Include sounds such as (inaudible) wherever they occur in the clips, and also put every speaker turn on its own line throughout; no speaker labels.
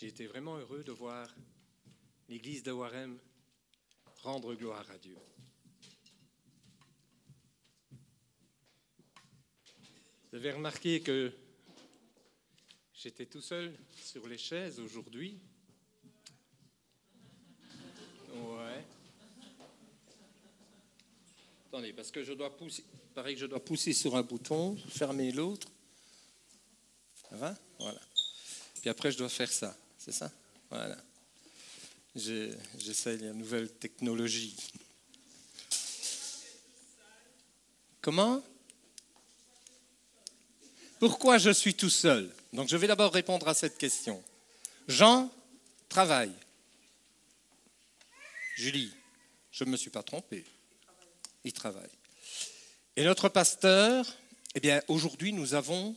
J'ai été vraiment heureux de voir l'église de Warem rendre gloire à Dieu. Vous avez remarqué que j'étais tout seul sur les chaises aujourd'hui. Ouais. Attendez, parce que je dois pousser. Pareil que je dois pousser sur un bouton, fermer l'autre. Ça va? Voilà. Puis après, je dois faire ça. C'est ça? Voilà. J'essaye la nouvelle technologie. Comment? Pourquoi je suis tout seul? Donc je vais d'abord répondre à cette question. Jean travaille. Julie, je ne me suis pas trompé. Il travaille. Et notre pasteur, eh bien, aujourd'hui, nous avons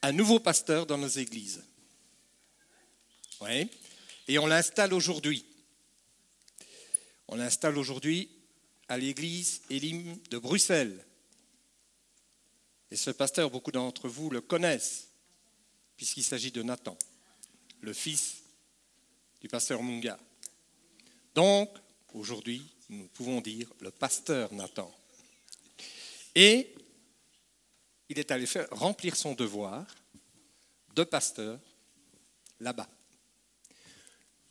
un nouveau pasteur dans nos églises. Et on l'installe aujourd'hui. On l'installe aujourd'hui à l'église Elim de Bruxelles. Et ce pasteur, beaucoup d'entre vous le connaissent, puisqu'il s'agit de Nathan, le fils du pasteur Munga. Donc, aujourd'hui, nous pouvons dire le pasteur Nathan. Et il est allé faire remplir son devoir de pasteur là-bas.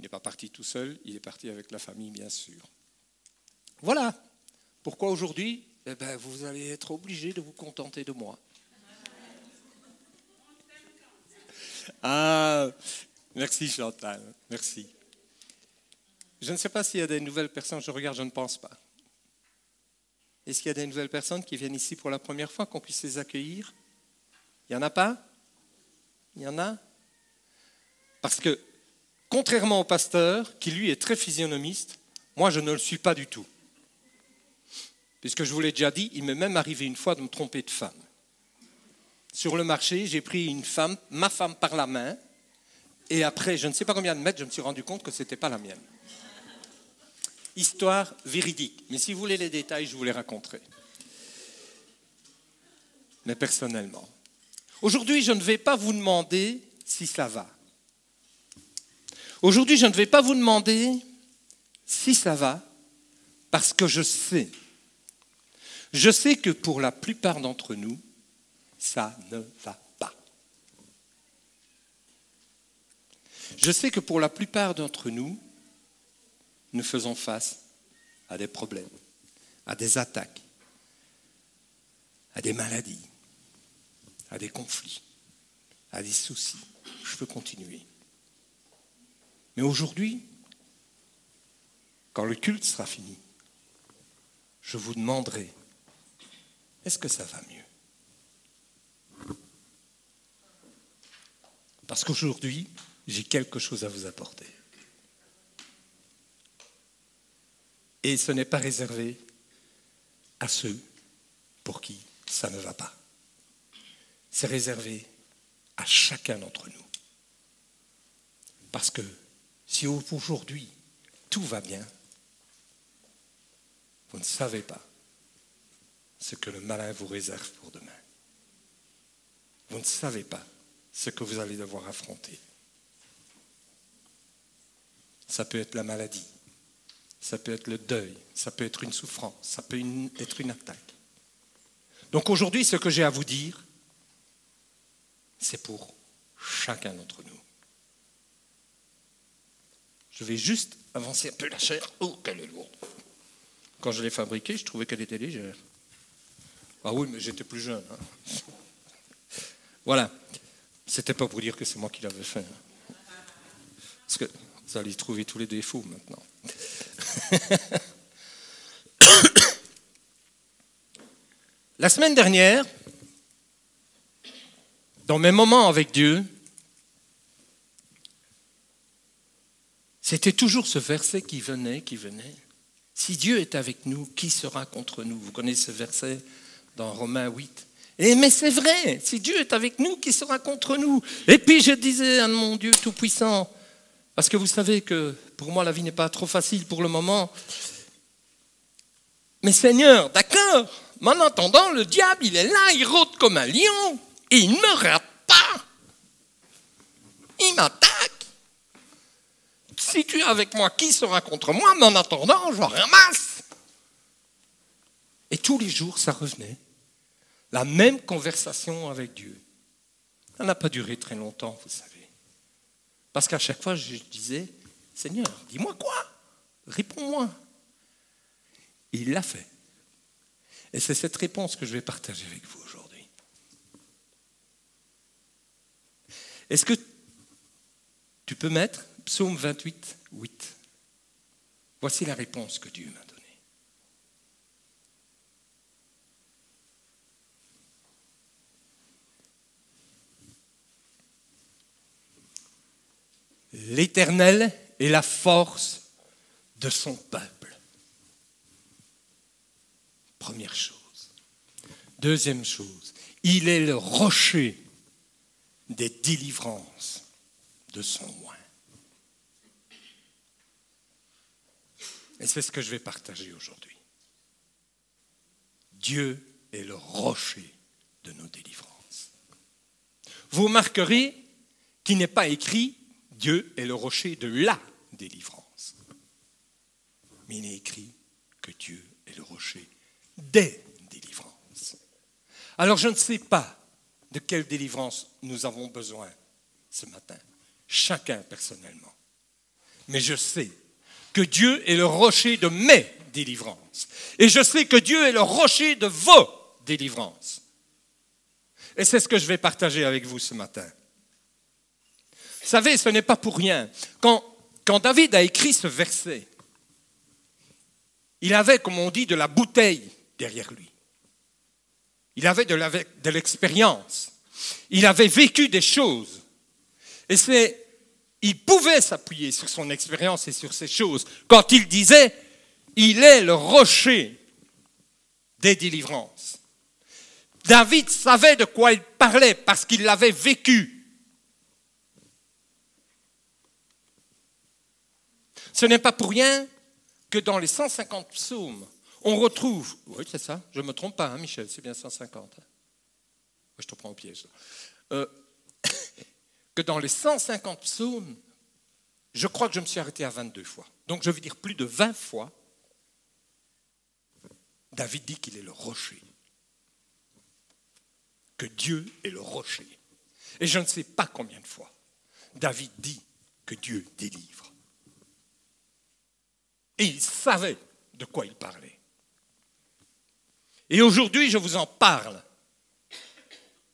Il n'est pas parti tout seul, il est parti avec la famille, bien sûr. Voilà pourquoi aujourd'hui, eh ben, vous allez être obligé de vous contenter de moi. Ah, merci Chantal, merci. Je ne sais pas s'il y a des nouvelles personnes, je regarde, je ne pense pas. Est-ce qu'il y a des nouvelles personnes qui viennent ici pour la première fois, qu'on puisse les accueillir? Il n'y en a pas? Il y en a? Parce que Contrairement au pasteur, qui lui est très physionomiste, moi je ne le suis pas du tout. Puisque je vous l'ai déjà dit, il m'est même arrivé une fois de me tromper de femme. Sur le marché, j'ai pris une femme, ma femme par la main, et après, je ne sais pas combien de mètres, je me suis rendu compte que ce n'était pas la mienne. Histoire véridique. Mais si vous voulez les détails, je vous les raconterai. Mais personnellement. Aujourd'hui, je ne vais pas vous demander si ça va. Aujourd'hui, je ne vais pas vous demander si ça va, parce que je sais. Je sais que pour la plupart d'entre nous, ça ne va pas. Je sais que pour la plupart d'entre nous, nous faisons face à des problèmes, à des attaques, à des maladies, à des conflits, à des soucis. Je peux continuer. Mais aujourd'hui, quand le culte sera fini, je vous demanderai, est-ce que ça va mieux? Parce qu'aujourd'hui, j'ai quelque chose à vous apporter. Et ce n'est pas réservé à ceux pour qui ça ne va pas. C'est réservé à chacun d'entre nous. Parce que si aujourd'hui tout va bien, vous ne savez pas ce que le malin vous réserve pour demain. Vous ne savez pas ce que vous allez devoir affronter. Ça peut être la maladie, ça peut être le deuil, ça peut être une souffrance, ça peut être une attaque. Donc aujourd'hui, ce que j'ai à vous dire, c'est pour chacun d'entre nous. Je vais juste avancer un peu la chair. Oh, qu'elle est lourde. Quand je l'ai fabriquée, je trouvais qu'elle était légère. Ah oui, mais j'étais plus jeune. Hein. (laughs) Voilà. C'était pas pour dire que c'est moi qui l'avais fait. Hein. Parce que vous allez trouver tous les défauts maintenant. (laughs) La semaine dernière, dans mes moments avec Dieu, C'était toujours ce verset qui venait, qui venait. Si Dieu est avec nous, qui sera contre nous? Vous connaissez ce verset dans Romains 8. Et, mais c'est vrai, si Dieu est avec nous, qui sera contre nous? Et puis je disais à mon Dieu Tout-Puissant, parce que vous savez que pour moi la vie n'est pas trop facile pour le moment. Mais Seigneur, d'accord, mais en attendant, le diable, il est là, il rôde comme un lion, et il ne me rate pas. m'attaque. Si tu es avec moi, qui sera contre moi Mais en attendant, je ramasse. Et tous les jours, ça revenait. La même conversation avec Dieu. Ça n'a pas duré très longtemps, vous savez. Parce qu'à chaque fois, je disais, Seigneur, dis-moi quoi? Réponds-moi. Il l'a fait. Et c'est cette réponse que je vais partager avec vous aujourd'hui. Est-ce que tu peux mettre Psaume 28, 8 Voici la réponse que Dieu m'a donnée. L'Éternel est la force de son peuple. Première chose. Deuxième chose, il est le rocher des délivrances de son oin. Et c'est ce que je vais partager aujourd'hui. Dieu est le rocher de nos délivrances. Vous remarquerez qu'il n'est pas écrit Dieu est le rocher de la délivrance. Mais il est écrit que Dieu est le rocher des délivrances. Alors je ne sais pas de quelle délivrance nous avons besoin ce matin, chacun personnellement. Mais je sais que Dieu est le rocher de mes délivrances. Et je sais que Dieu est le rocher de vos délivrances. Et c'est ce que je vais partager avec vous ce matin. Vous savez, ce n'est pas pour rien. Quand, quand David a écrit ce verset, il avait, comme on dit, de la bouteille derrière lui. Il avait de l'expérience. Il avait vécu des choses. Et c'est, il pouvait s'appuyer sur son expérience et sur ces choses quand il disait, il est le rocher des délivrances. David savait de quoi il parlait parce qu'il l'avait vécu. Ce n'est pas pour rien que dans les 150 psaumes, on retrouve, oui c'est ça, je ne me trompe pas, hein, Michel, c'est bien 150. Hein. je te prends au piège. Dans les 150 psaumes, je crois que je me suis arrêté à 22 fois. Donc je veux dire plus de 20 fois, David dit qu'il est le rocher. Que Dieu est le rocher. Et je ne sais pas combien de fois David dit que Dieu délivre. Et il savait de quoi il parlait. Et aujourd'hui, je vous en parle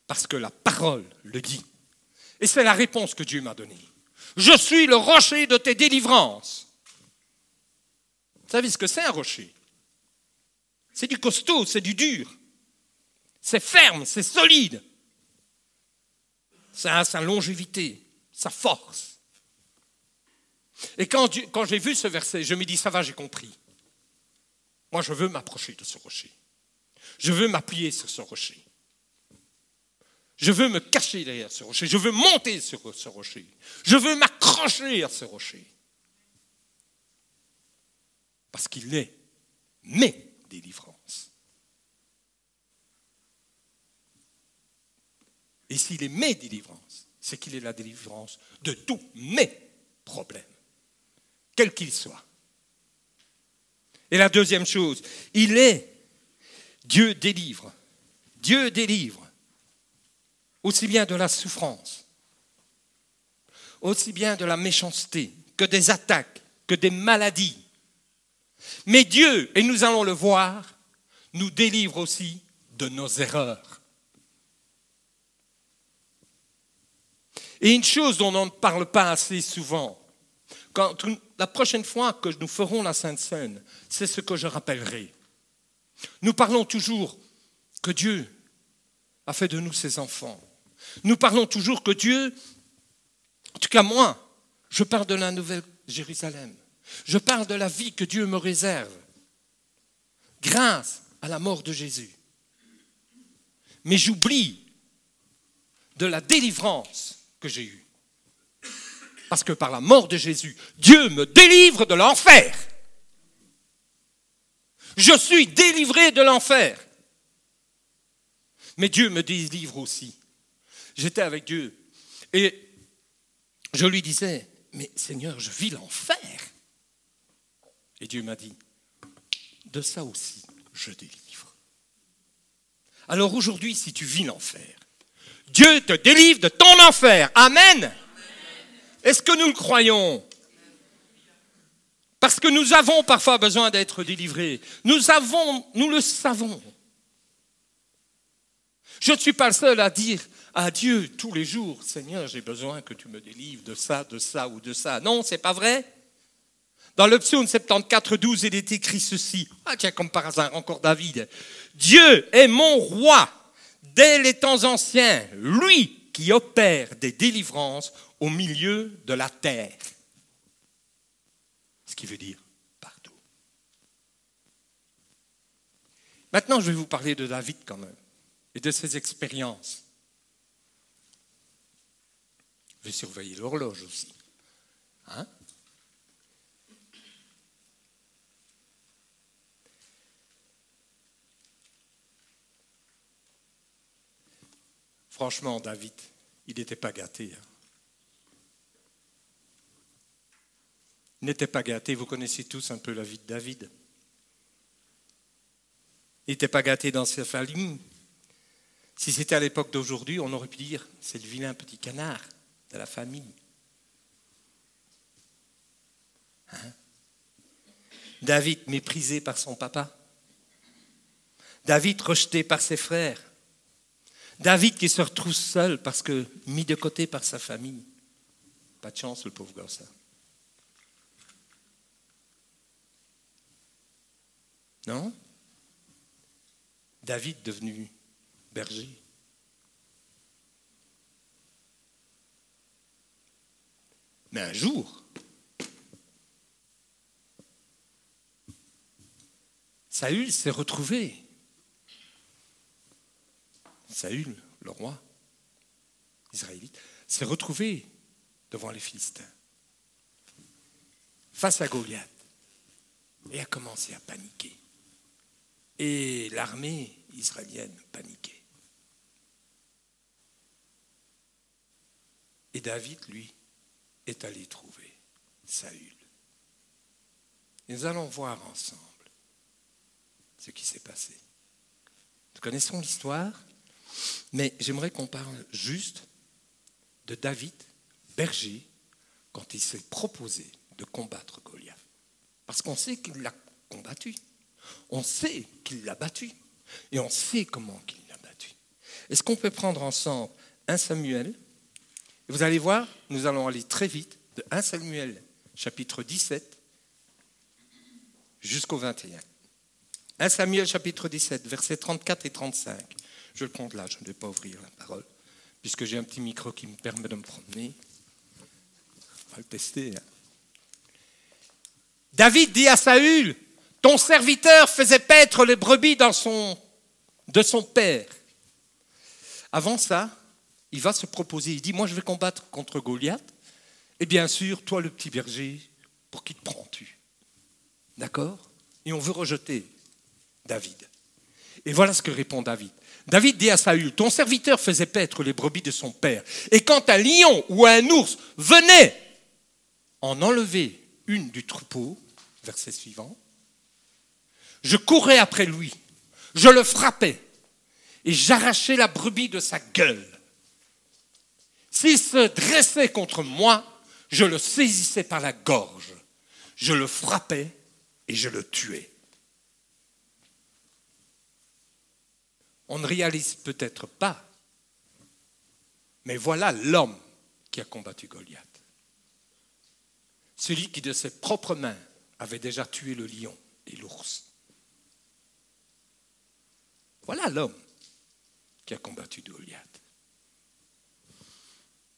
parce que la parole le dit. Et c'est la réponse que Dieu m'a donnée. Je suis le rocher de tes délivrances. Vous savez ce que c'est un rocher? C'est du costaud, c'est du dur. C'est ferme, c'est solide. Ça a sa longévité, sa force. Et quand, j'ai vu ce verset, je me dis, ça va, j'ai compris. Moi, je veux m'approcher de ce rocher. Je veux m'appuyer sur ce rocher. Je veux me cacher derrière ce rocher. Je veux monter sur ce rocher. Je veux m'accrocher à ce rocher. Parce qu'il est mes délivrances. Et s'il est mes délivrances, c'est qu'il est la délivrance de tous mes problèmes quel qu'il soit. Et la deuxième chose, il est Dieu délivre. Dieu délivre aussi bien de la souffrance, aussi bien de la méchanceté, que des attaques, que des maladies. Mais Dieu, et nous allons le voir, nous délivre aussi de nos erreurs. Et une chose dont on ne parle pas assez souvent, la prochaine fois que nous ferons la Sainte Seine, c'est ce que je rappellerai. Nous parlons toujours que Dieu a fait de nous ses enfants. Nous parlons toujours que Dieu, en tout cas moi, je parle de la nouvelle Jérusalem. Je parle de la vie que Dieu me réserve grâce à la mort de Jésus. Mais j'oublie de la délivrance que j'ai eue. Parce que par la mort de Jésus, Dieu me délivre de l'enfer. Je suis délivré de l'enfer. Mais Dieu me délivre aussi. J'étais avec Dieu et je lui disais, mais Seigneur, je vis l'enfer. Et Dieu m'a dit, de ça aussi, je délivre. Alors aujourd'hui, si tu vis l'enfer, Dieu te délivre de ton enfer. Amen. Est-ce que nous le croyons? Parce que nous avons parfois besoin d'être délivrés. Nous avons, nous le savons. Je ne suis pas le seul à dire à Dieu tous les jours, Seigneur, j'ai besoin que tu me délivres de ça, de ça ou de ça. Non, c'est pas vrai. Dans le psaume 74, 12, il est écrit ceci. Ah tiens, comme par hasard, encore David. Dieu est mon roi dès les temps anciens, lui qui opère des délivrances au milieu de la terre. Ce qui veut dire partout. Maintenant, je vais vous parler de David quand même et de ses expériences. Je vais surveiller l'horloge aussi. Hein Franchement, David, il n'était pas gâté. Hein. Il n'était pas gâté. Vous connaissez tous un peu la vie de David. Il n'était pas gâté dans sa famille. Si c'était à l'époque d'aujourd'hui, on aurait pu dire c'est le vilain petit canard de la famille. Hein? David méprisé par son papa. David rejeté par ses frères. David qui se retrouve seul parce que mis de côté par sa famille. Pas de chance, le pauvre gosse. Hein. Non? David devenu Mais un jour, Saül s'est retrouvé Saül, le roi israélite, s'est retrouvé devant les Philistins, face à Goliath, et a commencé à paniquer. Et l'armée israélienne paniquait. Et David, lui, est allé trouver Saül. nous allons voir ensemble ce qui s'est passé. Nous connaissons l'histoire. Mais j'aimerais qu'on parle juste de David, berger, quand il s'est proposé de combattre Goliath. Parce qu'on sait qu'il l'a combattu. On sait qu'il l'a battu. Et on sait comment qu'il l'a battu. Est-ce qu'on peut prendre ensemble un Samuel Vous allez voir, nous allons aller très vite de 1 Samuel chapitre 17 jusqu'au 21. 1 Samuel chapitre 17, versets 34 et 35. Je le prends là, je ne vais pas ouvrir la parole, puisque j'ai un petit micro qui me permet de me promener. On va le tester. Hein. David dit à Saül, ton serviteur faisait paître les brebis de son père. Avant ça, il va se proposer, il dit, moi je vais combattre contre Goliath, et bien sûr, toi le petit berger, pour qui te prends-tu? D'accord? Et on veut rejeter David. Et voilà ce que répond David. David dit à Saül, ton serviteur faisait paître les brebis de son père. Et quand un lion ou un ours venait en enlever une du troupeau, verset suivant, je courais après lui, je le frappais et j'arrachais la brebis de sa gueule. S'il se dressait contre moi, je le saisissais par la gorge, je le frappais et je le tuais. On ne réalise peut-être pas, mais voilà l'homme qui a combattu Goliath. Celui qui de ses propres mains avait déjà tué le lion et l'ours. Voilà l'homme qui a combattu Goliath.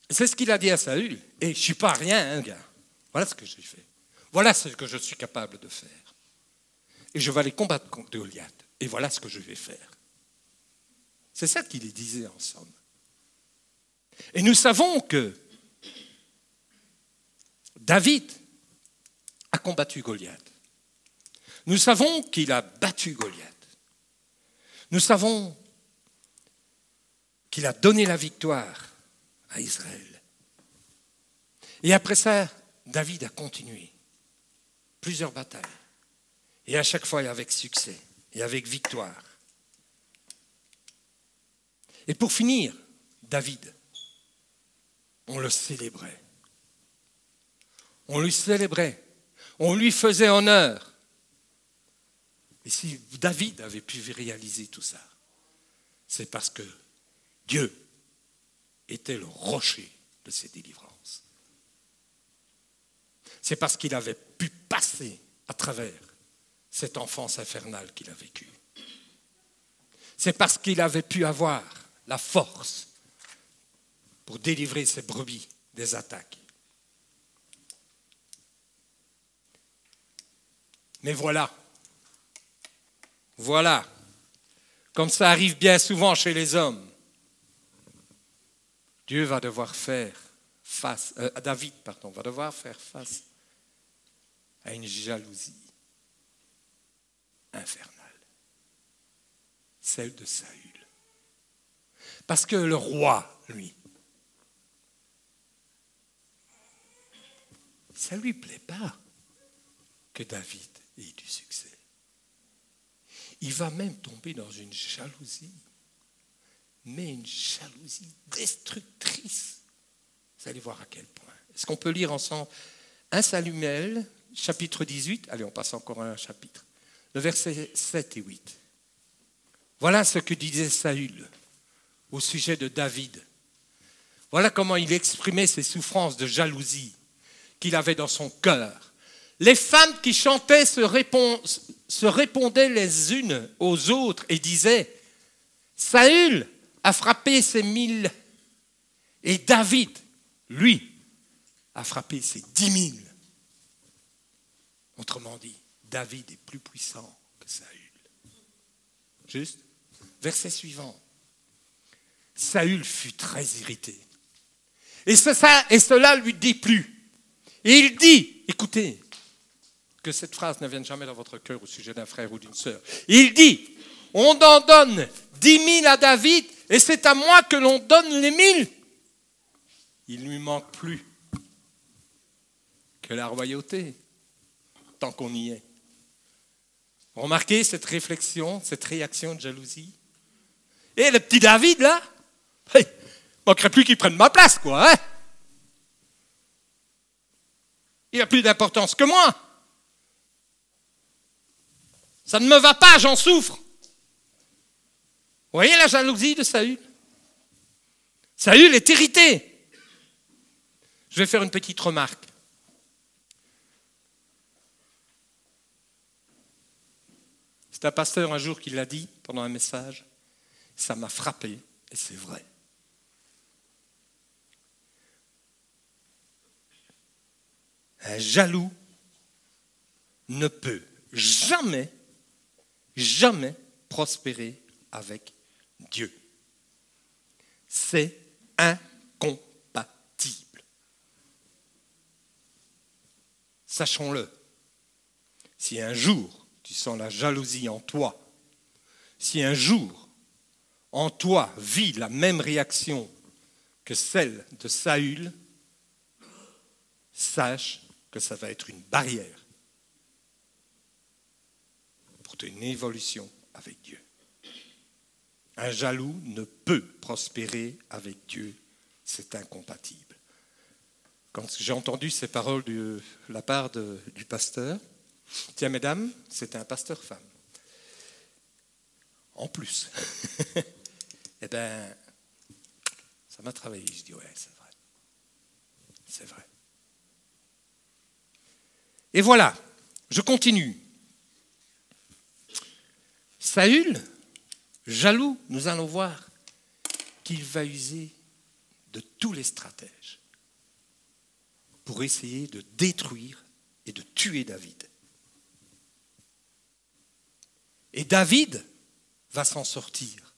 C'est ce qu'il a dit à Saül. Et je ne suis pas rien, hein, gars. Voilà ce que j'ai fait. Voilà ce que je suis capable de faire. Et je vais aller combattre contre Goliath. Et voilà ce que je vais faire. C'est ça qu'il disait en somme. Et nous savons que David a combattu Goliath. Nous savons qu'il a battu Goliath. Nous savons qu'il a donné la victoire à Israël. Et après ça, David a continué plusieurs batailles. Et à chaque fois avec succès et avec victoire. Et pour finir, David, on le célébrait. On lui célébrait. On lui faisait honneur. Et si David avait pu réaliser tout ça, c'est parce que Dieu était le rocher de ses délivrances. C'est parce qu'il avait pu passer à travers cette enfance infernale qu'il a vécue. C'est parce qu'il avait pu avoir la force pour délivrer ses brebis des attaques. Mais voilà, voilà, comme ça arrive bien souvent chez les hommes, Dieu va devoir faire face, euh, David, pardon, va devoir faire face à une jalousie infernale, celle de Saül. Parce que le roi, lui, ça ne lui plaît pas que David ait du succès. Il va même tomber dans une jalousie, mais une jalousie destructrice. Vous allez voir à quel point. Est-ce qu'on peut lire ensemble 1 Samuel, chapitre 18 Allez, on passe encore un chapitre. Le verset 7 et 8. Voilà ce que disait Saül au sujet de David. Voilà comment il exprimait ses souffrances de jalousie qu'il avait dans son cœur. Les femmes qui chantaient se, se répondaient les unes aux autres et disaient, Saül a frappé ses mille et David, lui, a frappé ses dix mille. Autrement dit, David est plus puissant que Saül. Juste Verset suivant. Saül fut très irrité. Et, ça, et cela lui déplut. Et il dit, écoutez, que cette phrase ne vienne jamais dans votre cœur au sujet d'un frère ou d'une sœur. Il dit, on en donne dix mille à David et c'est à moi que l'on donne les mille. Il ne lui manque plus que la royauté, tant qu'on y est. Remarquez cette réflexion, cette réaction de jalousie. Et le petit David, là, il ne manquerait plus qu'il prenne ma place, quoi. Hein il a plus d'importance que moi. Ça ne me va pas, j'en souffre. Vous voyez la jalousie de Saül? Saül est irrité. Je vais faire une petite remarque. C'est un pasteur un jour qui l'a dit pendant un message. Ça m'a frappé, et c'est vrai. Un jaloux ne peut jamais jamais prospérer avec Dieu. C'est incompatible. Sachons-le. Si un jour tu sens la jalousie en toi, si un jour en toi vit la même réaction que celle de Saül, sache que ça va être une barrière une évolution avec Dieu. Un jaloux ne peut prospérer avec Dieu, c'est incompatible. Quand j'ai entendu ces paroles de la part du pasteur, tiens mesdames, c'est un pasteur femme. En plus, (laughs) eh bien, ça m'a travaillé. Je dis, ouais, c'est vrai. C'est vrai. Et voilà, je continue. Saül, jaloux, nous allons voir qu'il va user de tous les stratèges pour essayer de détruire et de tuer David. Et David va s'en sortir.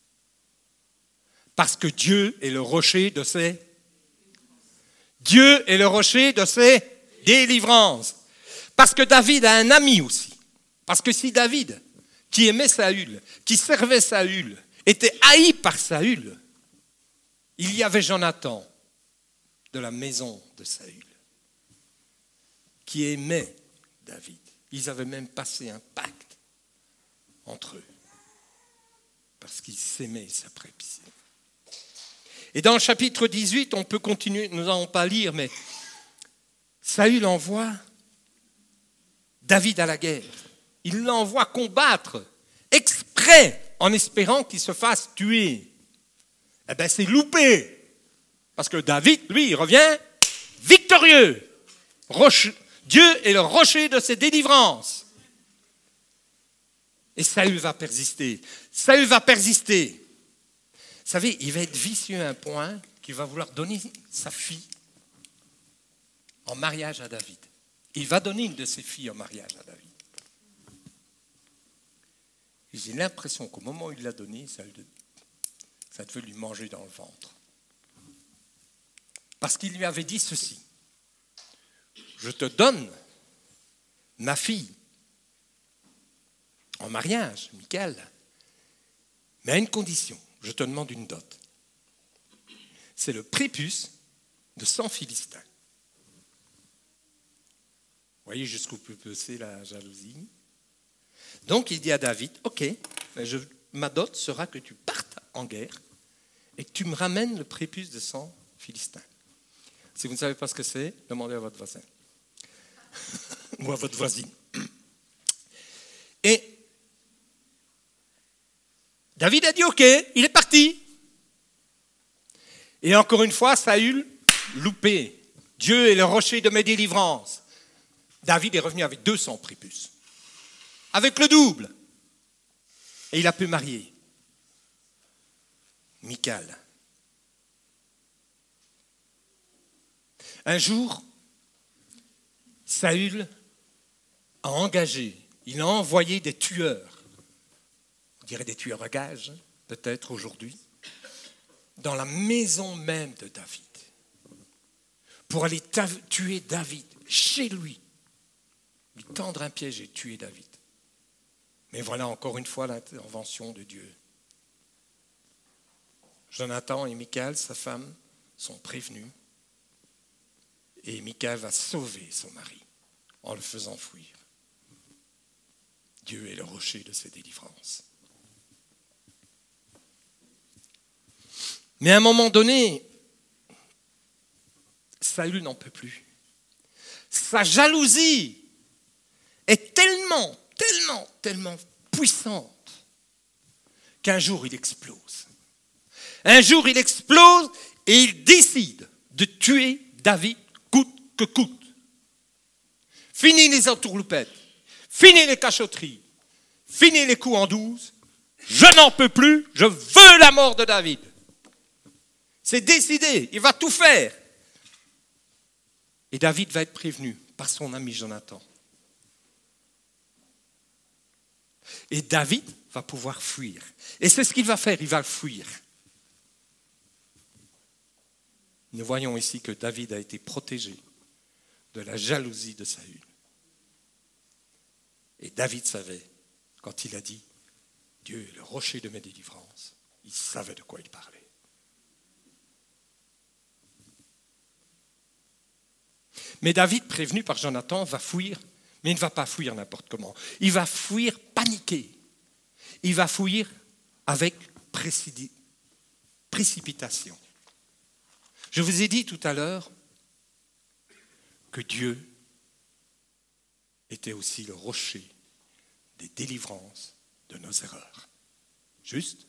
Parce que Dieu est le rocher de ses Dieu est le rocher de ses délivrances. Parce que David a un ami aussi. Parce que si David qui aimait Saül, qui servait Saül, était haï par Saül, il y avait Jonathan de la maison de Saül. qui aimait David. Ils avaient même passé un pacte entre eux, parce qu'ils s'aimaient et s'appréciaient. Et dans le chapitre 18, on peut continuer, nous n'allons pas lire, mais Saül envoie David à la guerre. Il l'envoie combattre exprès en espérant qu'il se fasse tuer. Eh bien, c'est loupé. Parce que David, lui, il revient victorieux. Dieu est le rocher de ses délivrances. Et Saül va persister. Saül va persister. Vous savez, il va être vicieux à un point qu'il va vouloir donner sa fille en mariage à David. Il va donner une de ses filles en mariage à David. J'ai l'impression qu'au moment où il l'a donnée, ça, ça devait lui manger dans le ventre. Parce qu'il lui avait dit ceci. Je te donne ma fille en mariage, Michael, mais à une condition. Je te demande une dot. C'est le prépuce de 100 Philistins. Vous voyez jusqu'où peut passer la jalousie? Donc il dit à David, ok, ma dot sera que tu partes en guerre et que tu me ramènes le prépuce de 100 Philistins. Si vous ne savez pas ce que c'est, demandez à votre voisin (laughs) ou à votre voisine. Et David a dit OK, il est parti. Et encore une fois, Saül, loupé. Dieu est le rocher de mes délivrances. David est revenu avec 200 prépuces, avec le double. Et il a pu marier Michal. Un jour, Saül a engagé, il a envoyé des tueurs, on dirait des tueurs à gages, peut-être aujourd'hui, dans la maison même de David, pour aller tuer David chez lui, lui tendre un piège et tuer David. Mais voilà encore une fois l'intervention de Dieu. Jonathan et Michael, sa femme, sont prévenus et Michael va sauver son mari en le faisant fuir. Dieu est le rocher de ses délivrances. Mais à un moment donné, Saül n'en peut plus. Sa jalousie est tellement, tellement, tellement puissante qu'un jour il explose. Un jour il explose et il décide de tuer David coûte. Fini les entourloupettes, fini les cachotteries, fini les coups en douze. Je n'en peux plus, je veux la mort de David. C'est décidé, il va tout faire. Et David va être prévenu par son ami Jonathan. Et David va pouvoir fuir. Et c'est ce qu'il va faire, il va fuir. Nous voyons ici que David a été protégé de la jalousie de Saül. Et David savait, quand il a dit, Dieu est le rocher de mes délivrances, il savait de quoi il parlait. Mais David, prévenu par Jonathan, va fuir, mais il ne va pas fuir n'importe comment. Il va fuir paniqué. Il va fuir avec précipitation. Je vous ai dit tout à l'heure, que Dieu était aussi le rocher des délivrances de nos erreurs. Juste?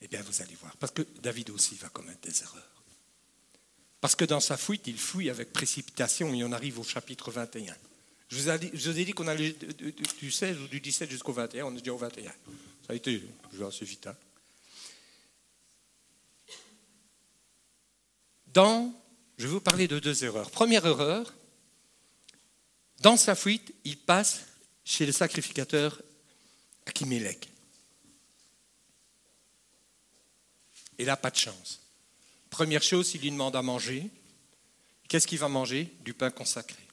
Eh bien, vous allez voir. Parce que David aussi va commettre des erreurs. Parce que dans sa fuite, il fuit avec précipitation et on arrive au chapitre 21. Je vous ai dit, qu'on allait du 16 ou du 17 jusqu'au 21, on est déjà au 21. Ça a été, assez vite. Hein. Dans je vais vous parler de deux erreurs. Première erreur, dans sa fuite, il passe chez le sacrificateur Akimelech. Et là, pas de chance. Première chose, il lui demande à manger. Qu'est-ce qu'il va manger? Du pain consacré.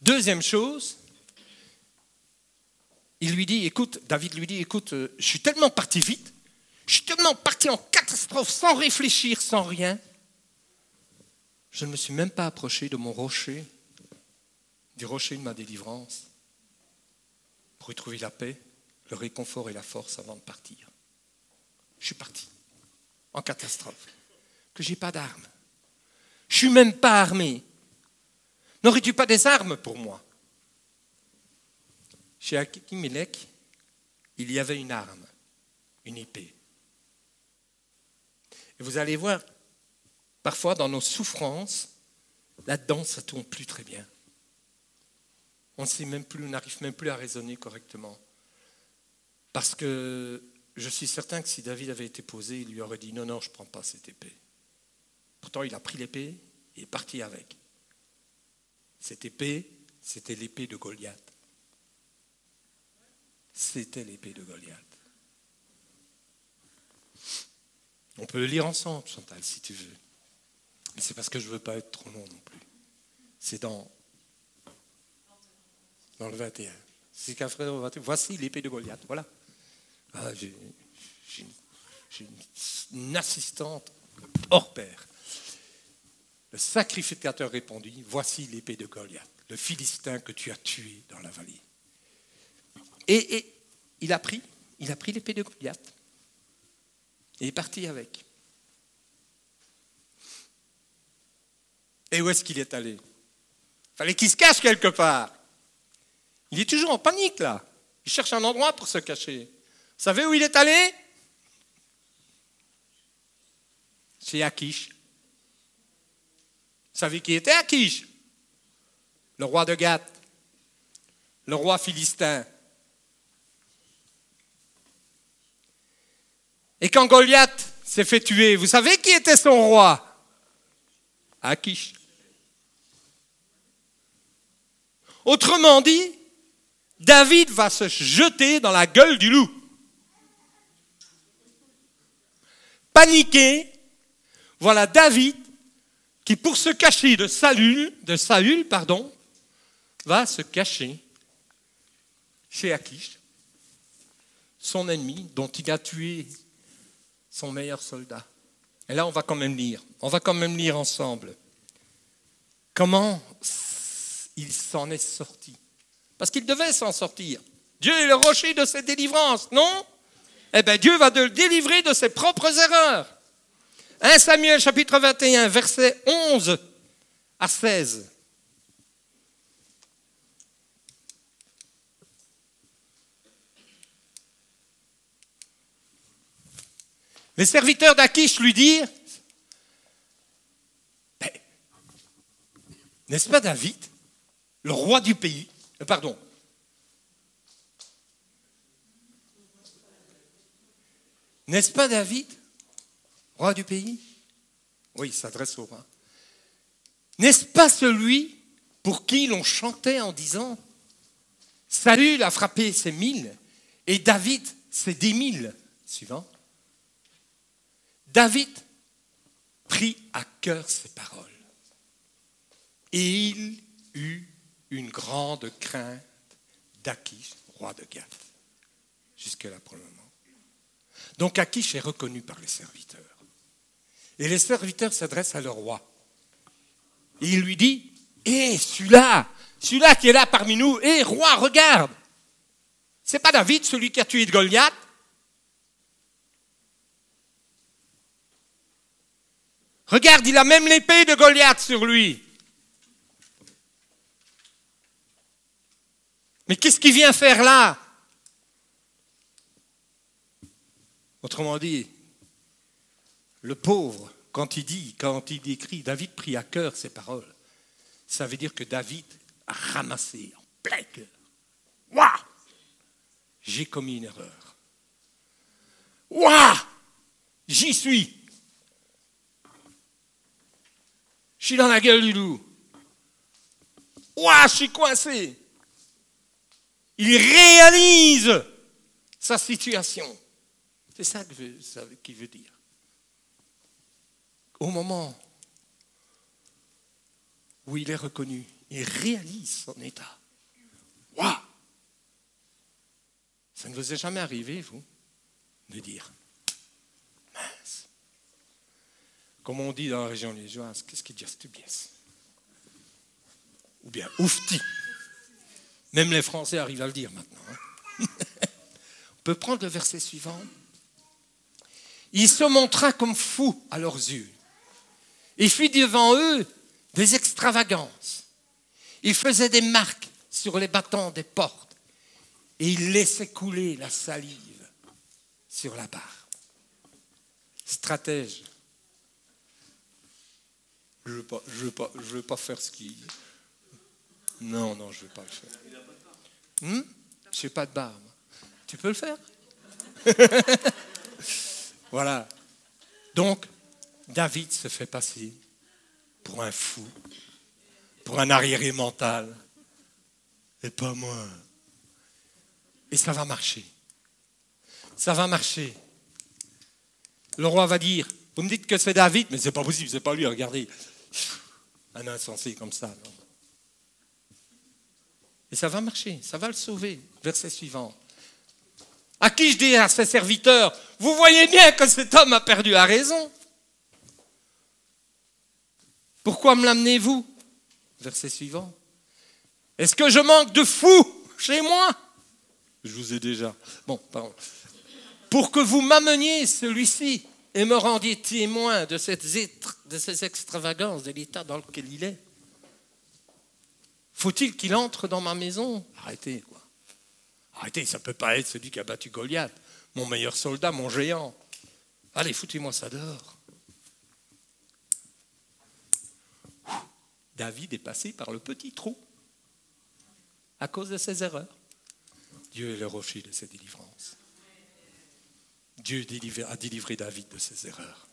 Deuxième chose, il lui dit, écoute, David lui dit, écoute, euh, je suis tellement parti vite, je suis tellement parti en catastrophe sans réfléchir, sans rien, je ne me suis même pas approché de mon rocher, du rocher de ma délivrance, pour y trouver la paix, le réconfort et la force avant de partir. Je suis parti, en catastrophe, que j'ai pas d'armes. Je suis même pas armé. N'aurais-tu pas des armes pour moi? Chez Akimelech, il y avait une arme, une épée. Et vous allez voir, parfois dans nos souffrances, là-dedans, ça ne tourne plus très bien. On sait même plus, on n'arrive même plus à raisonner correctement. Parce que je suis certain que si David avait été posé, il lui aurait dit non, non, je ne prends pas cette épée. Pourtant, il a pris l'épée et est parti avec. Cette épée, c'était l'épée de Goliath. C'était l'épée de Goliath. On peut le lire ensemble, Chantal, si tu veux. Mais c'est parce que je ne veux pas être trop long non plus. C'est dans, dans le 21. C'est qu'un frère Voici l'épée de Goliath. Voilà. Ah, j'ai une assistante hors pair. Le sacrificateur répondit Voici l'épée de Goliath, le Philistin que tu as tué dans la vallée. Et, il a pris, il a pris l'épée de Goliath et est parti avec. Et où est-ce qu'il est allé? Il fallait qu'il se cache quelque part. Il est toujours en panique là. Il cherche un endroit pour se cacher. Vous savez où il est allé? Chez Akish. Vous savez qui était Akish Le roi de Gath, le roi philistin. Et quand Goliath s'est fait tuer, vous savez qui était son roi? Akish. Autrement dit, David va se jeter dans la gueule du loup. Paniqué, voilà David qui, pour se cacher de Saül, pardon, va se cacher chez Akish, son ennemi, dont il a tué son meilleur soldat. Et là, on va quand même lire. On va quand même lire ensemble. Comment il s'en est sorti. Parce qu'il devait s'en sortir. Dieu est le rocher de ses délivrances, non? Eh bien, Dieu va le délivrer de ses propres erreurs. 1 Samuel chapitre 21, versets 11 à 16. Les serviteurs d'Akish lui dirent, n'est-ce pas David, le roi du pays euh, Pardon. N'est-ce pas David, roi du pays? Oui, il s'adresse au roi. N'est-ce pas celui pour qui l'on chantait en disant Salut a frappé ses mille et David ses dix mille Suivant. David prit à cœur ces paroles. Et il eut une grande crainte d'Akish, roi de Gath, jusque-là pour le moment. Donc Akish est reconnu par les serviteurs. Et les serviteurs s'adressent à leur roi. Et il lui dit, hé, celui-là, celui-là qui est là parmi nous, hé, roi, regarde. C'est pas David, celui qui a tué Goliath? Regarde, il a même l'épée de Goliath sur lui. Mais qu'est-ce qu'il vient faire là? Autrement dit, le pauvre, quand il dit, quand il écrit, David prit à cœur ces paroles, ça veut dire que David a ramassé en plein cœur. Waouh J'ai commis une erreur. Waouh J'y suis. Je suis dans la gueule du loup. Ouah, je suis coincé. Il réalise sa situation. C'est ça qu'il veut dire. Au moment où il est reconnu, il réalise son état. Waouh Ça ne vous est jamais arrivé, vous, de dire comme on dit dans la région liégeoise, qu'est-ce qu'il dit stubies Ou bien oufti. Même les Français arrivent à le dire maintenant. Hein. (laughs) on peut prendre le verset suivant. Il se montra comme fou à leurs yeux. Il fit devant eux des extravagances. Il faisait des marques sur les battants des portes et il laissait couler la salive sur la barre. Stratège. Je ne veux, pas, je veux, pas, je veux pas faire ce qui. Non, non, je ne veux pas le faire. Hmm? Je n'ai pas de barbe. Tu peux le faire? (laughs) Voilà. Donc, David se fait passer pour un fou, pour un arriéré mental, et pas moi. Et ça va marcher. Ça va marcher. Le roi va dire, vous me dites que c'est David, mais c'est pas possible, c'est pas lui, regardez. Un insensé comme ça. Et ça va marcher, ça va le sauver. Verset suivant. À qui je dis à ses serviteurs, vous voyez bien que cet homme a perdu la raison. Pourquoi me l'amenez-vous? Verset suivant. Est-ce que je manque de fou chez moi? Je vous ai déjà. Bon, pardon. Pour que vous m'ameniez celui-ci et me rendiez témoin de ces extravagances, de l'état dans lequel il est. Faut-il qu'il entre dans ma maison? Arrêtez, quoi. Arrêtez, ça ne peut pas être celui qui a battu Goliath, mon meilleur soldat, mon géant. Allez, foutez-moi ça dehors. David est passé par le petit trou à cause de ses erreurs. Dieu est le rocher de ses délivrances. Dieu a délivré David de ses erreurs.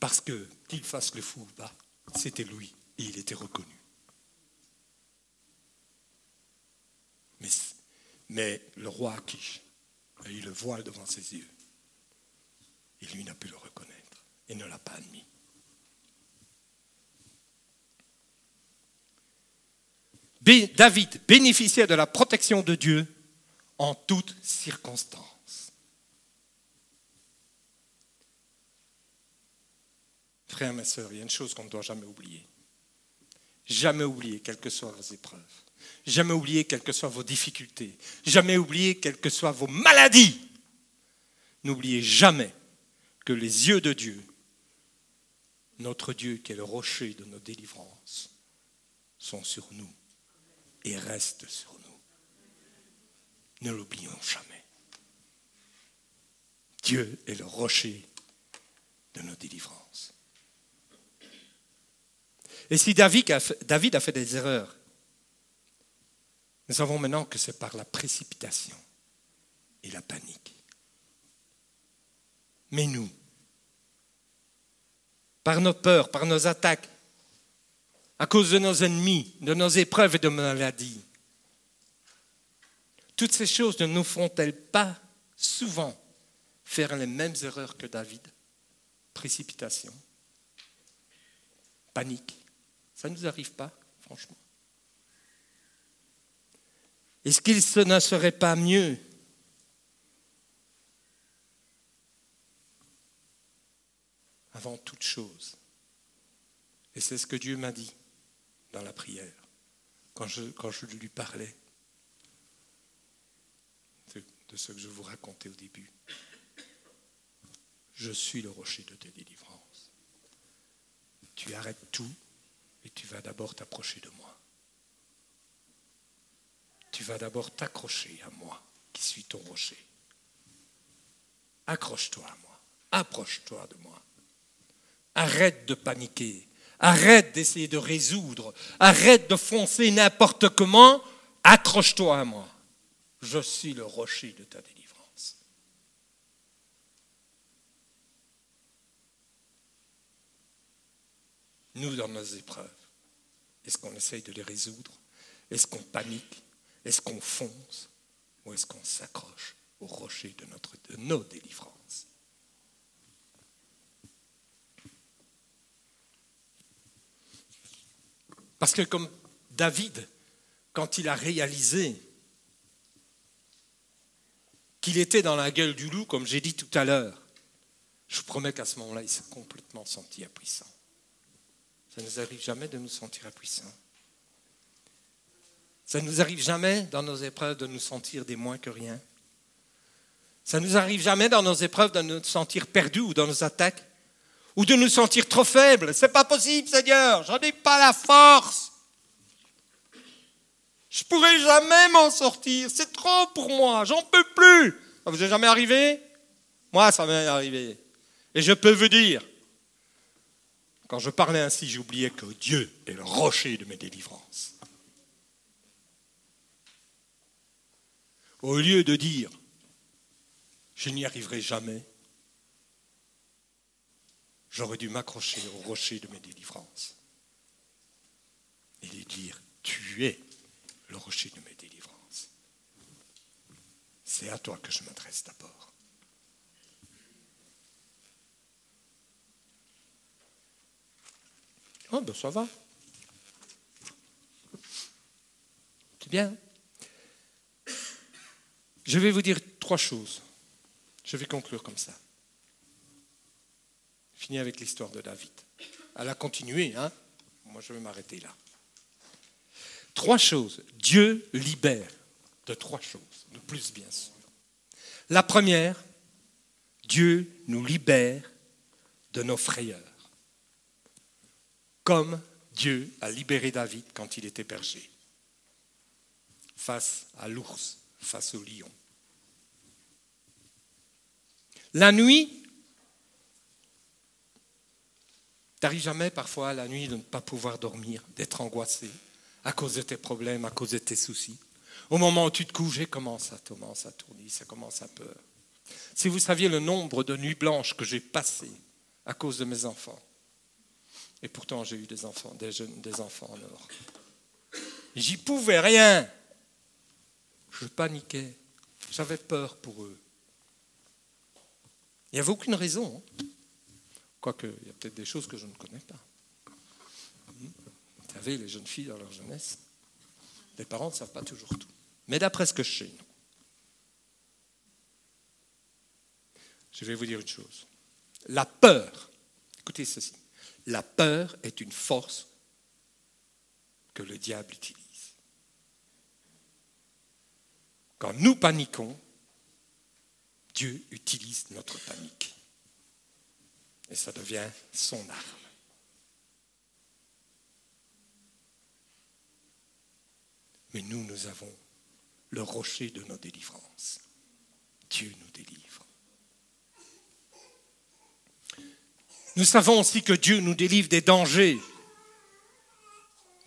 Parce que, qu'il fasse le fou ou pas, c'était lui et il était reconnu. Mais, le roi Akish a eu le voile devant ses yeux. Et lui n'a pu le reconnaître et ne l'a pas admis. David bénéficiait de la protection de Dieu en toutes circonstances. Frères et sœurs, il y a une chose qu'on ne doit jamais oublier. Jamais oublier, quelles que soient vos épreuves. Jamais oublier, quelles que soient vos difficultés. Jamais oublier, quelles que soient vos maladies. N'oubliez jamais que les yeux de Dieu, notre Dieu qui est le rocher de nos délivrances, sont sur nous et restent sur nous. Ne l'oublions jamais. Dieu est le rocher de nos délivrances. Et si David a fait, des erreurs, nous savons maintenant que c'est par la précipitation et la panique. Mais nous, par nos peurs, par nos attaques, à cause de nos ennemis, de nos épreuves et de maladies, toutes ces choses ne nous font-elles pas souvent faire les mêmes erreurs que David? Précipitation, panique, ça ne nous arrive pas, franchement. Est-ce qu'il ne serait pas mieux avant toute chose? Et c'est ce que Dieu m'a dit dans la prière, quand je, lui parlais de, de ce que je vous racontais au début. Je suis le rocher de tes délivrances. Tu arrêtes tout et tu vas d'abord t'approcher de moi. Tu vas d'abord t'accrocher à moi, qui suis ton rocher. Accroche-toi à moi, approche-toi de moi. Arrête de paniquer, arrête d'essayer de résoudre, arrête de foncer n'importe comment, accroche-toi à moi. Je suis le rocher de ta délivrance. Nous, dans nos épreuves, est-ce qu'on essaye de les résoudre? Est-ce qu'on panique? Est-ce qu'on fonce? Ou est-ce qu'on s'accroche au rocher de, de nos délivrances Parce que comme David, quand il a réalisé qu'il était dans la gueule du loup, comme j'ai dit tout à l'heure, je vous promets qu'à ce moment-là, il s'est complètement senti impuissant. Ça ne nous arrive jamais de nous sentir impuissants. Ça ne nous arrive jamais dans nos épreuves de nous sentir des moins que rien. Ça ne nous arrive jamais dans nos épreuves de nous sentir perdus ou dans nos attaques ou de nous sentir trop faibles. C'est pas possible, Seigneur. J'en ai pas la force. Je pourrai jamais m'en sortir. C'est trop pour moi. J'en peux plus. Ça vous est jamais arrivé? Moi, ça m'est arrivé. Et je peux vous dire, quand je parlais ainsi, j'oubliais que Dieu est le rocher de mes délivrances. Au lieu de dire, je n'y arriverai jamais, j'aurais dû m'accrocher au rocher de mes délivrances et lui dire, tu es le rocher de mes délivrances. C'est à toi que je m'adresse d'abord. Oh, ben ça va. C'est bien. Je vais vous dire trois choses. Je vais conclure comme ça. Fini avec l'histoire de David. Elle a continué, hein Moi, je vais m'arrêter là. Trois choses. Dieu libère de trois choses, de plus bien sûr. La première, Dieu nous libère de nos frayeurs, comme Dieu a libéré David quand il était perché, face à l'ours, face au lion. La nuit, t'arrives jamais parfois la nuit de ne pas pouvoir dormir, d'être angoissé à cause de tes problèmes, à cause de tes soucis. Au moment où tu te couches, comment ça commence à tourner, ça commence à peur. Si vous saviez le nombre de nuits blanches que j'ai passées à cause de mes enfants, et pourtant j'ai eu des enfants, des jeunes, des enfants en or. J'y pouvais rien. Je paniquais. J'avais peur pour eux. Il n'y avait aucune raison. Hein. Quoique, il y a peut-être des choses que je ne connais pas savez, les jeunes filles dans leur jeunesse, les parents ne savent pas toujours tout. Mais d'après ce que je sais, non. Je vais vous dire une chose. La peur, écoutez ceci, la peur est une force que le diable utilise. Quand nous paniquons, Dieu utilise notre panique. Et ça devient son arme. Mais nous, nous avons le rocher de nos délivrances. Dieu nous délivre. Nous savons aussi que Dieu nous délivre des dangers.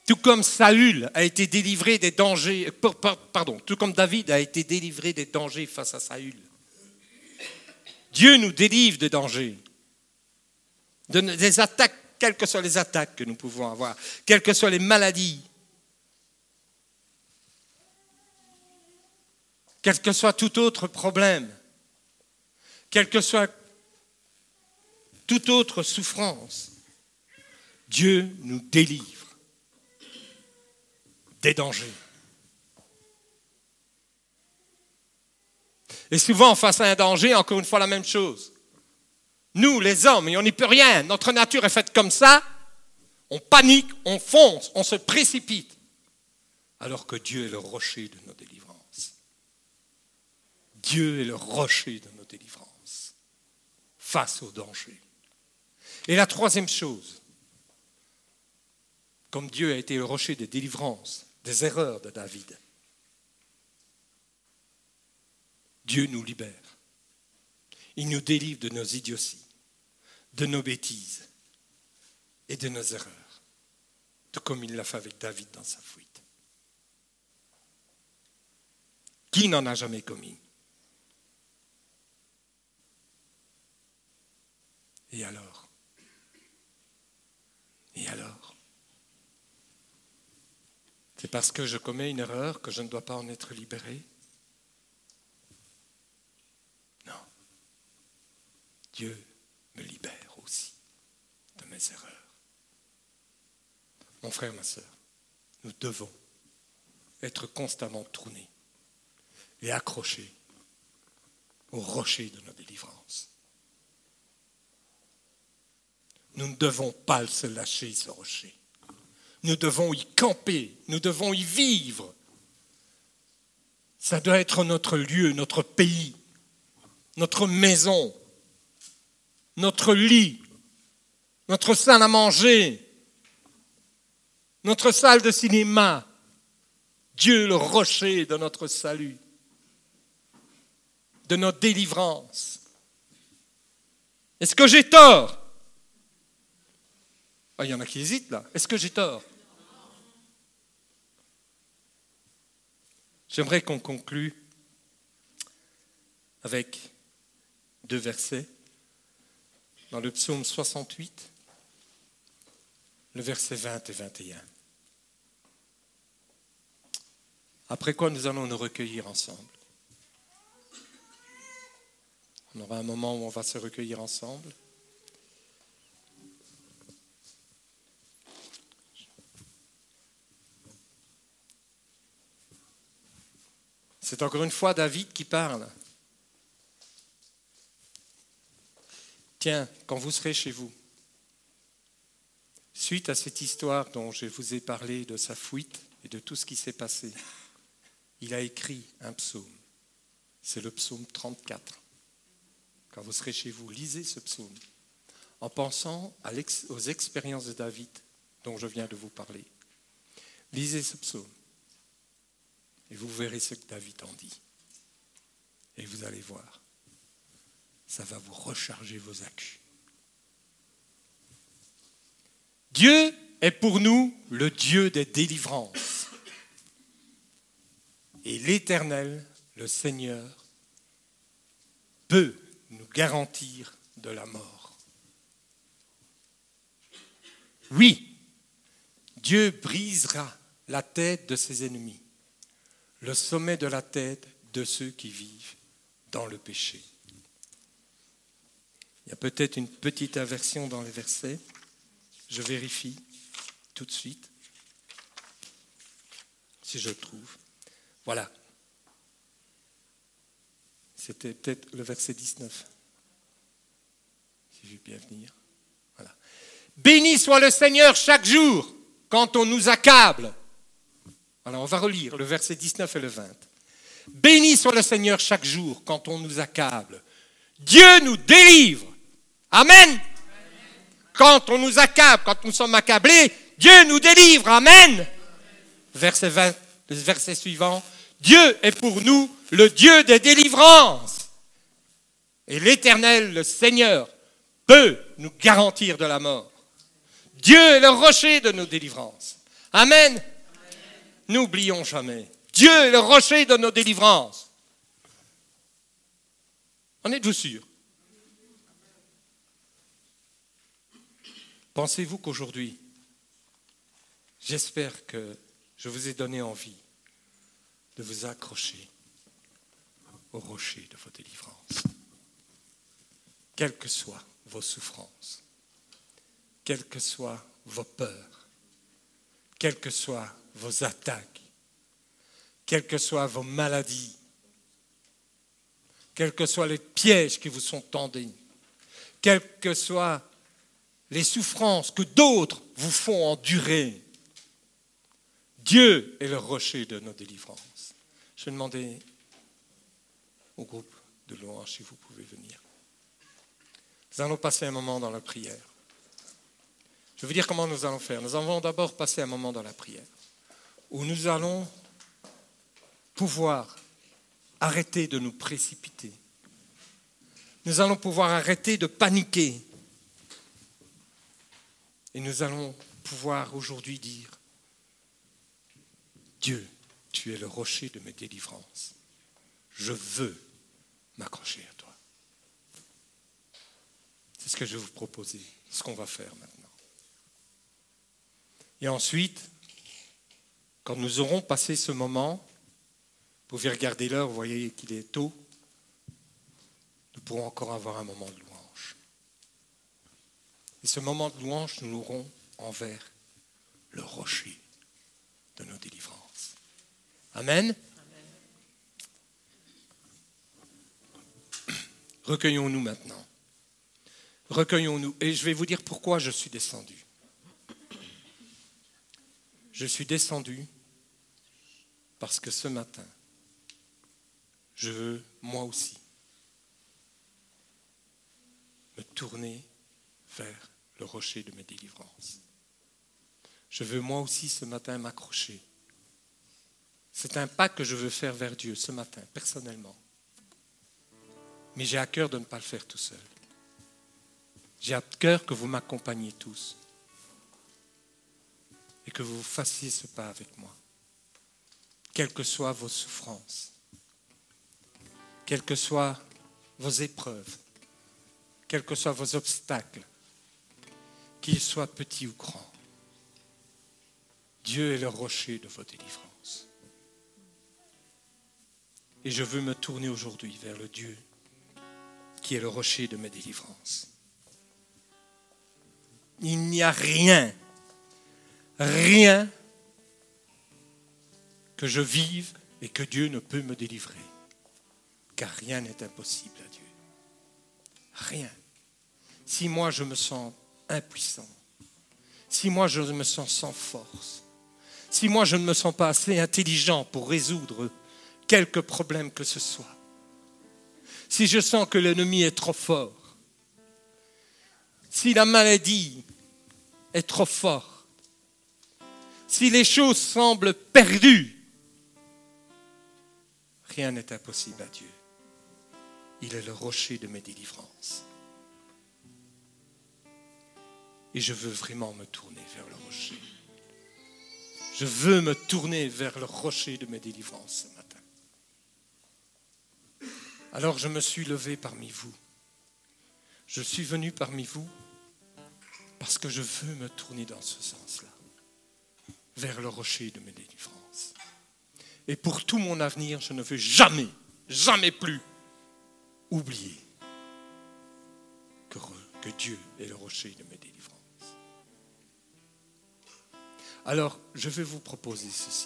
Tout comme Saül a été délivré des dangers, pardon, tout comme David a été délivré des dangers face à Saül. Dieu nous délivre des dangers, des attaques, quelles que soient les attaques que nous pouvons avoir, quelles que soient les maladies, quel que soit tout autre problème, quelle que soit toute autre souffrance, Dieu nous délivre des dangers. Et souvent, face à un danger, encore une fois la même chose. Nous, les hommes, et on n'y peut rien, notre nature est faite comme ça, on panique, on fonce, on se précipite, alors que Dieu est le rocher de nos délivrances. Dieu est le rocher de nos délivrances face au danger. Et la troisième chose, comme Dieu a été le rocher des délivrances, des erreurs de David, Dieu nous libère. Il nous délivre de nos idioties, de nos bêtises et de nos erreurs, tout comme il l'a fait avec David dans sa fuite. Qui n'en a jamais commis? Et alors? Et alors? C'est parce que je commets une erreur que je ne dois pas en être libéré? Dieu me libère aussi de mes erreurs. Mon frère, ma soeur, nous devons être constamment tournés et accrochés au rocher de nos délivrances nous ne devons pas se lâcher, ce rocher. Nous devons y camper, nous devons y vivre. Ça doit être notre lieu, notre pays, notre maison, notre lit, notre salle à manger, notre salle de cinéma. Dieu le rocher de notre salut, de notre délivrance. Est-ce que j'ai tort? Ah, Il y en a qui hésitent là. Est-ce que j'ai tort? J'aimerais qu'on conclue avec deux versets dans le psaume 68, le verset 20 et 21. Après quoi nous allons nous recueillir ensemble. On aura un moment où on va se recueillir ensemble. C'est encore une fois David qui parle. Tiens, quand vous serez chez vous, suite à cette histoire dont je vous ai parlé de sa fuite et de tout ce qui s'est passé, il a écrit un psaume. C'est le psaume 34. Quand vous serez chez vous, lisez ce psaume en pensant aux expériences de David dont je viens de vous parler. Lisez ce psaume et vous verrez ce que David en dit. Et vous allez voir ça va vous recharger vos accus. Dieu est pour nous le Dieu des délivrances. Et l'Éternel, le Seigneur, peut nous garantir de la mort. Oui, Dieu brisera la tête de ses ennemis, le sommet de la tête de ceux qui vivent dans le péché. Il y a peut-être une petite inversion dans les versets. Je vérifie tout de suite si je le trouve. Voilà. C'était peut-être le verset 19. Si je bien venir. Voilà. Béni soit le Seigneur chaque jour quand on nous accable. Alors on va relire le verset 19 et le 20. Béni soit le Seigneur chaque jour quand on nous accable. Dieu nous délivre Amen. Quand on nous accable, quand nous sommes accablés, Dieu nous délivre. Amen. Verset 20, le verset suivant. Dieu est pour nous le Dieu des délivrances. Et l'Éternel, le Seigneur, peut nous garantir de la mort. Dieu est le rocher de nos délivrances. Amen. N'oublions jamais. Dieu est le rocher de nos délivrances. En êtes-vous sûr Pensez-vous qu'aujourd'hui, j'espère que je vous ai donné envie de vous accrocher au rocher de vos délivrances, quelles que soient vos souffrances, quelles que soient vos peurs, quelles que soient vos attaques, quelles que soient vos maladies, quels que soient les pièges qui vous sont tendus, quelles que soient les souffrances que d'autres vous font endurer. Dieu est le rocher de nos délivrances. Je vais demander au groupe de louange si vous pouvez venir. Nous allons passer un moment dans la prière. Je vais vous dire comment nous allons faire. Nous allons d'abord passer un moment dans la prière où nous allons pouvoir arrêter de nous précipiter. Nous allons pouvoir arrêter de paniquer et nous allons pouvoir aujourd'hui dire, Dieu, tu es le rocher de mes délivrances. Je veux m'accrocher à toi. C'est ce que je vais vous proposer, ce qu'on va faire maintenant. Et ensuite, quand nous aurons passé ce moment, vous pouvez regarder l'heure, vous voyez qu'il est tôt, nous pourrons encore avoir un moment de et ce moment de louange, nous l'aurons envers le rocher de nos délivrances. Amen. Recueillons-nous maintenant. recueillons-nous. Et je vais vous dire pourquoi je suis descendu. Je suis descendu parce que ce matin, je veux moi aussi me tourner vers le rocher de mes délivrances. Je veux moi aussi ce matin m'accrocher. C'est un pas que je veux faire vers Dieu ce matin, personnellement. Mais j'ai à cœur de ne pas le faire tout seul. J'ai à cœur que vous m'accompagniez tous et que vous fassiez ce pas avec moi, quelles que soient vos souffrances, quelles que soient vos épreuves, quels que soient vos obstacles, qu'ils soient petits ou grands. Dieu est le rocher de vos délivrances. Et je veux me tourner aujourd'hui vers le Dieu qui est le rocher de mes délivrances. Il n'y a rien, rien que je vive et que Dieu ne peut me délivrer. Car rien n'est impossible à Dieu. Rien. Si moi je me sens impuissant, si moi je me sens sans force, si moi je ne me sens pas assez intelligent pour résoudre quelque problème que ce soit, si je sens que l'ennemi est trop fort, si la maladie est trop forte, si les choses semblent perdues, rien n'est impossible à Dieu. Il est le rocher de mes délivrances. Et je veux vraiment me tourner vers le rocher. Je veux me tourner vers le rocher de mes délivrances ce matin. Alors je me suis levé parmi vous. Je suis venu parmi vous parce que je veux me tourner dans ce sens-là, vers le rocher de mes délivrances. Et pour tout mon avenir, je ne veux jamais, jamais plus oublier que, Dieu est le rocher de mes délivrances. Alors, je vais vous proposer ceci.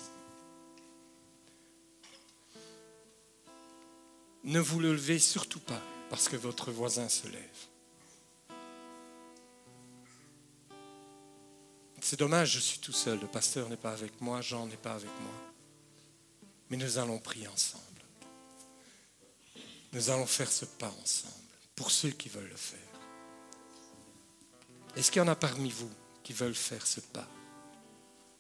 Ne vous le levez surtout pas parce que votre voisin se lève. C'est dommage, je suis tout seul. Le pasteur n'est pas avec moi, Jean n'est pas avec moi. Mais nous allons prier ensemble. Nous allons faire ce pas ensemble pour ceux qui veulent le faire. Est-ce qu'il y en a parmi vous qui veulent faire ce pas?